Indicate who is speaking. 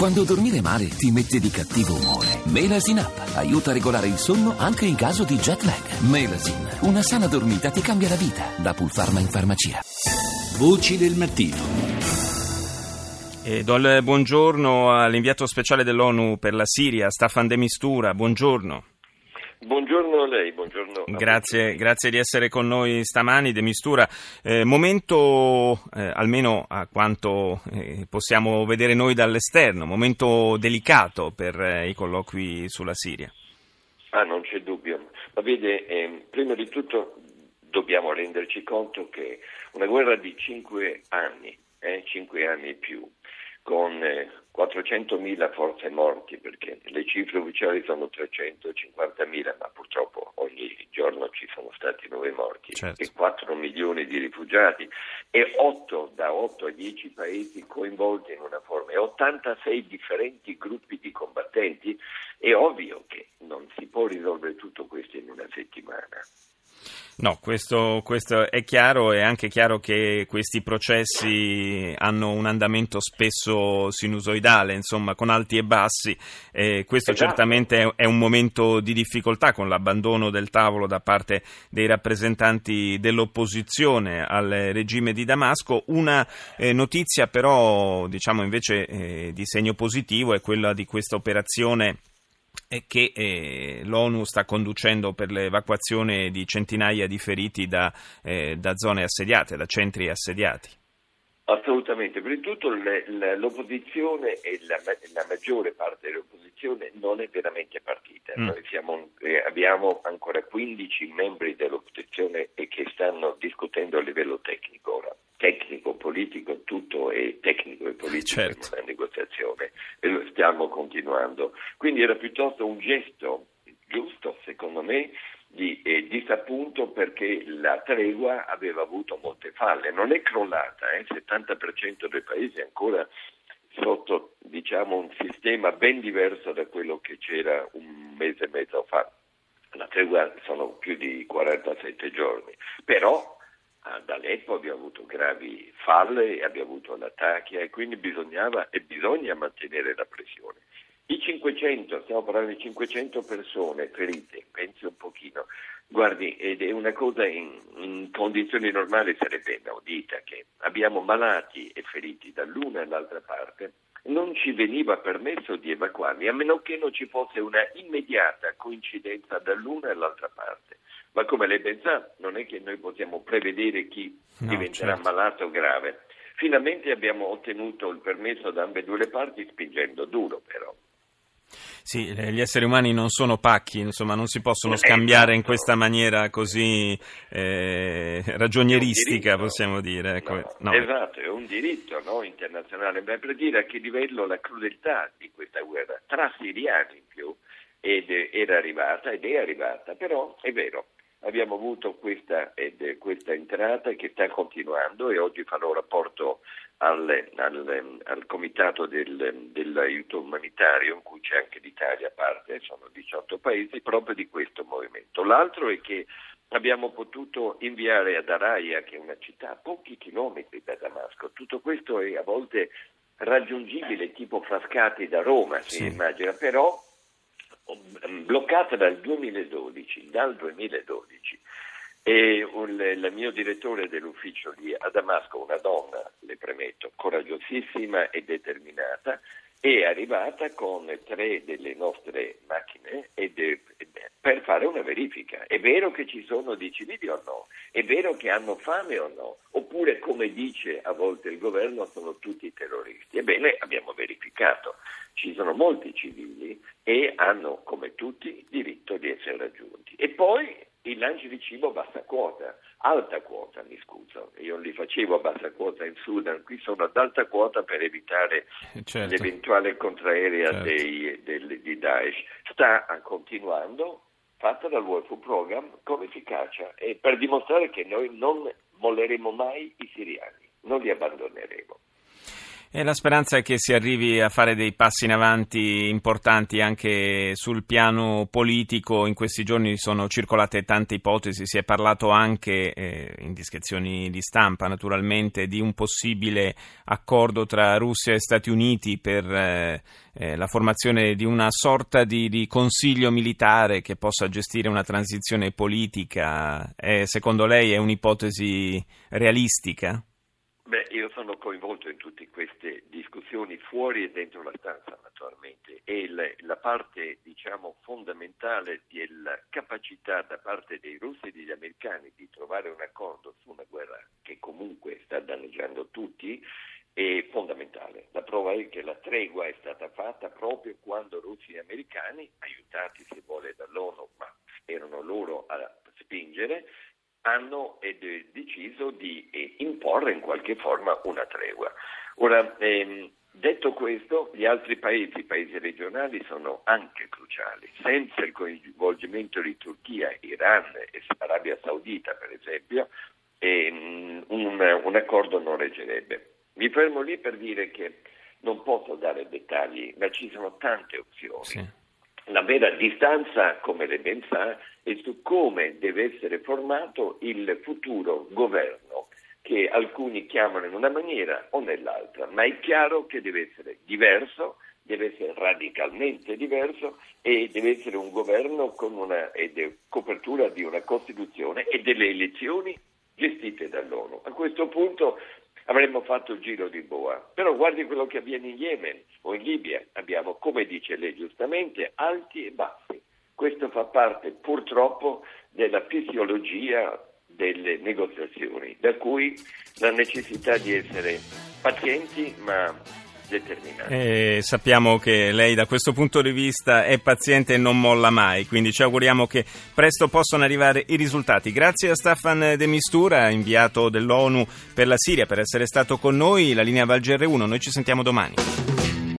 Speaker 1: Quando dormire male ti mette di cattivo umore. Melasin Up aiuta a regolare il sonno anche in caso di jet lag. Melasin, una sana dormita ti cambia la vita. Da Pulpharma in farmacia.
Speaker 2: Voci del mattino.
Speaker 3: E do il buongiorno all'inviato speciale dell'ONU per la Siria, Staffan De Mistura. Buongiorno.
Speaker 4: Buongiorno a lei, buongiorno. A
Speaker 3: grazie, grazie, di essere con noi stamani, De Mistura. Eh, momento, eh, almeno a quanto eh, possiamo vedere noi dall'esterno, momento delicato per eh, i colloqui sulla Siria.
Speaker 4: Ah, non c'è dubbio. Ma vede, ehm, prima di tutto dobbiamo renderci conto che una guerra di cinque anni, eh, cinque anni e più, con 400.000 eh, forze morti, perché le cifre ufficiali sono 350.000, ma purtroppo ogni giorno ci sono stati 9 morti, certo. e 4 milioni di rifugiati, e 8, da 8 a 10 paesi coinvolti in una forma, e 86 differenti gruppi di combattenti, è ovvio che non si può risolvere tutto questo in una settimana.
Speaker 3: No, questo, questo, è chiaro, è anche chiaro che questi processi hanno un andamento spesso sinusoidale, insomma, con alti e bassi. Eh, questo esatto. certamente è un momento di difficoltà con l'abbandono del tavolo da parte dei rappresentanti dell'opposizione al regime di Damasco. Una eh, notizia però, diciamo invece eh, di segno positivo è quella di questa operazione che eh, l'ONU sta conducendo per l'evacuazione di centinaia di feriti da, eh, da zone assediate, da centri assediati.
Speaker 4: Assolutamente, prima di tutto le, le, l'opposizione e la, la, maggiore parte dell'opposizione non è veramente partita. Mm. Noi siamo, eh, abbiamo ancora 15 membri dell'opposizione che stanno discutendo a livello tecnico ora tecnico, politico, tutto è tecnico e politico certo. in una negoziazione e lo stiamo continuando. Quindi era piuttosto un gesto giusto, secondo me, di eh, disappunto perché la tregua aveva avuto molte falle, non è crollata, eh? il 70% dei paesi è ancora sotto diciamo, un sistema ben diverso da quello che c'era un mese e mezzo fa. La tregua sono più di 47 giorni, però ad Aleppo abbiamo avuto gravi falle abbiamo avuto l'attacchi e quindi bisognava e bisogna mantenere la pressione. I 500, stiamo parlando di 500 persone ferite, pensi un pochino, guardi, ed è una cosa in, in condizioni normali sarebbe inaudita che abbiamo malati e feriti dall'una dall'altra parte, non ci veniva permesso di evacuarli, a meno che non ci fosse una immediata coincidenza dall'una e dall'altra parte. Ma come lei ben sa, non è che noi possiamo prevedere chi no, diventerà certo. malato o grave. Finalmente abbiamo ottenuto il permesso da ambedue le parti, spingendo duro però.
Speaker 3: Sì, gli esseri umani non sono pacchi, insomma, non si possono scambiare in questa maniera così eh, ragionieristica, possiamo dire.
Speaker 4: Ecco. No, no. Esatto, è un diritto no, internazionale, ma per dire a che livello la crudeltà di questa guerra tra siriani in più ed era arrivata ed è arrivata, però è vero, abbiamo avuto questa, ed, questa entrata che sta continuando e oggi farò rapporto al, al, al comitato del, dell'aiuto umanitario in cui c'è anche l'Italia a parte, sono 18 paesi, proprio di questo movimento. L'altro è che abbiamo potuto inviare ad Araya, che è una città a pochi chilometri da Damasco, tutto questo è a volte raggiungibile tipo Frascati da Roma, si sì. immagina, però bloccata dal 2012, dal 2012 e un, il mio direttore dell'ufficio lì a Damasco, una donna, le premetto, coraggiosissima e determinata, è arrivata con tre delle nostre macchine ed, per fare una verifica. È vero che ci sono dei civili o no? È vero che hanno fame o no? Oppure, come dice a volte il governo, sono tutti terroristi? Ebbene, abbiamo verificato. Ci sono molti civili e hanno, come tutti, diritto di essere raggiunti. E poi i lanci di cibo a bassa quota, alta quota, mi scuso, io li facevo a bassa quota in Sudan, qui sono ad alta quota per evitare certo. l'eventuale contraerea certo. dei, del, di Daesh. Sta continuando, fatta dal World Food Program, con efficacia e per dimostrare che noi non molleremo mai i siriani, non li abbandoneremo.
Speaker 3: E la speranza è che si arrivi a fare dei passi in avanti importanti anche sul piano politico. In questi giorni sono circolate tante ipotesi, si è parlato anche eh, in discrezioni di stampa naturalmente di un possibile accordo tra Russia e Stati Uniti per eh, eh, la formazione di una sorta di, di, consiglio militare che possa gestire una transizione politica. secondo lei è un'ipotesi realistica?
Speaker 4: Beh, io sono coinvolto in tutte queste discussioni fuori e dentro la stanza naturalmente e la, la parte diciamo fondamentale della capacità da parte dei russi e degli americani di trovare un accordo su una guerra che comunque sta danneggiando tutti è fondamentale. La prova è che la tregua è stata fatta proprio quando russi e americani, aiutati se vuole dall'ONU, ma erano loro a spingere, hanno deciso di eh, imporre in qualche forma una tregua. Ora, ehm, detto questo, gli altri paesi, i paesi regionali, sono anche cruciali. Senza il coinvolgimento di Turchia, Iran e Arabia Saudita, per esempio, ehm, un, un accordo non reggerebbe. Mi fermo lì per dire che non posso dare dettagli, ma ci sono tante opzioni. Sì. La vera distanza, come lei ben sa, è su come deve essere formato il futuro governo che alcuni chiamano in una maniera o nell'altra, ma è chiaro che deve essere diverso, deve essere radicalmente diverso e deve essere un governo con una copertura di una Costituzione e delle elezioni gestite dall'ONU. A questo punto avremmo fatto il giro di boa. Però guardi quello che avviene in Yemen o in Libia, abbiamo, come dice lei giustamente, alti e bassi. Questo fa parte purtroppo della fisiologia delle negoziazioni, da cui la necessità di essere pazienti ma determinati.
Speaker 3: E sappiamo che lei da questo punto di vista è paziente e non molla mai, quindi ci auguriamo che presto possano arrivare i risultati. Grazie a Staffan De Mistura, inviato dell'ONU per la Siria, per essere stato con noi. La linea Val GR1, noi ci sentiamo domani.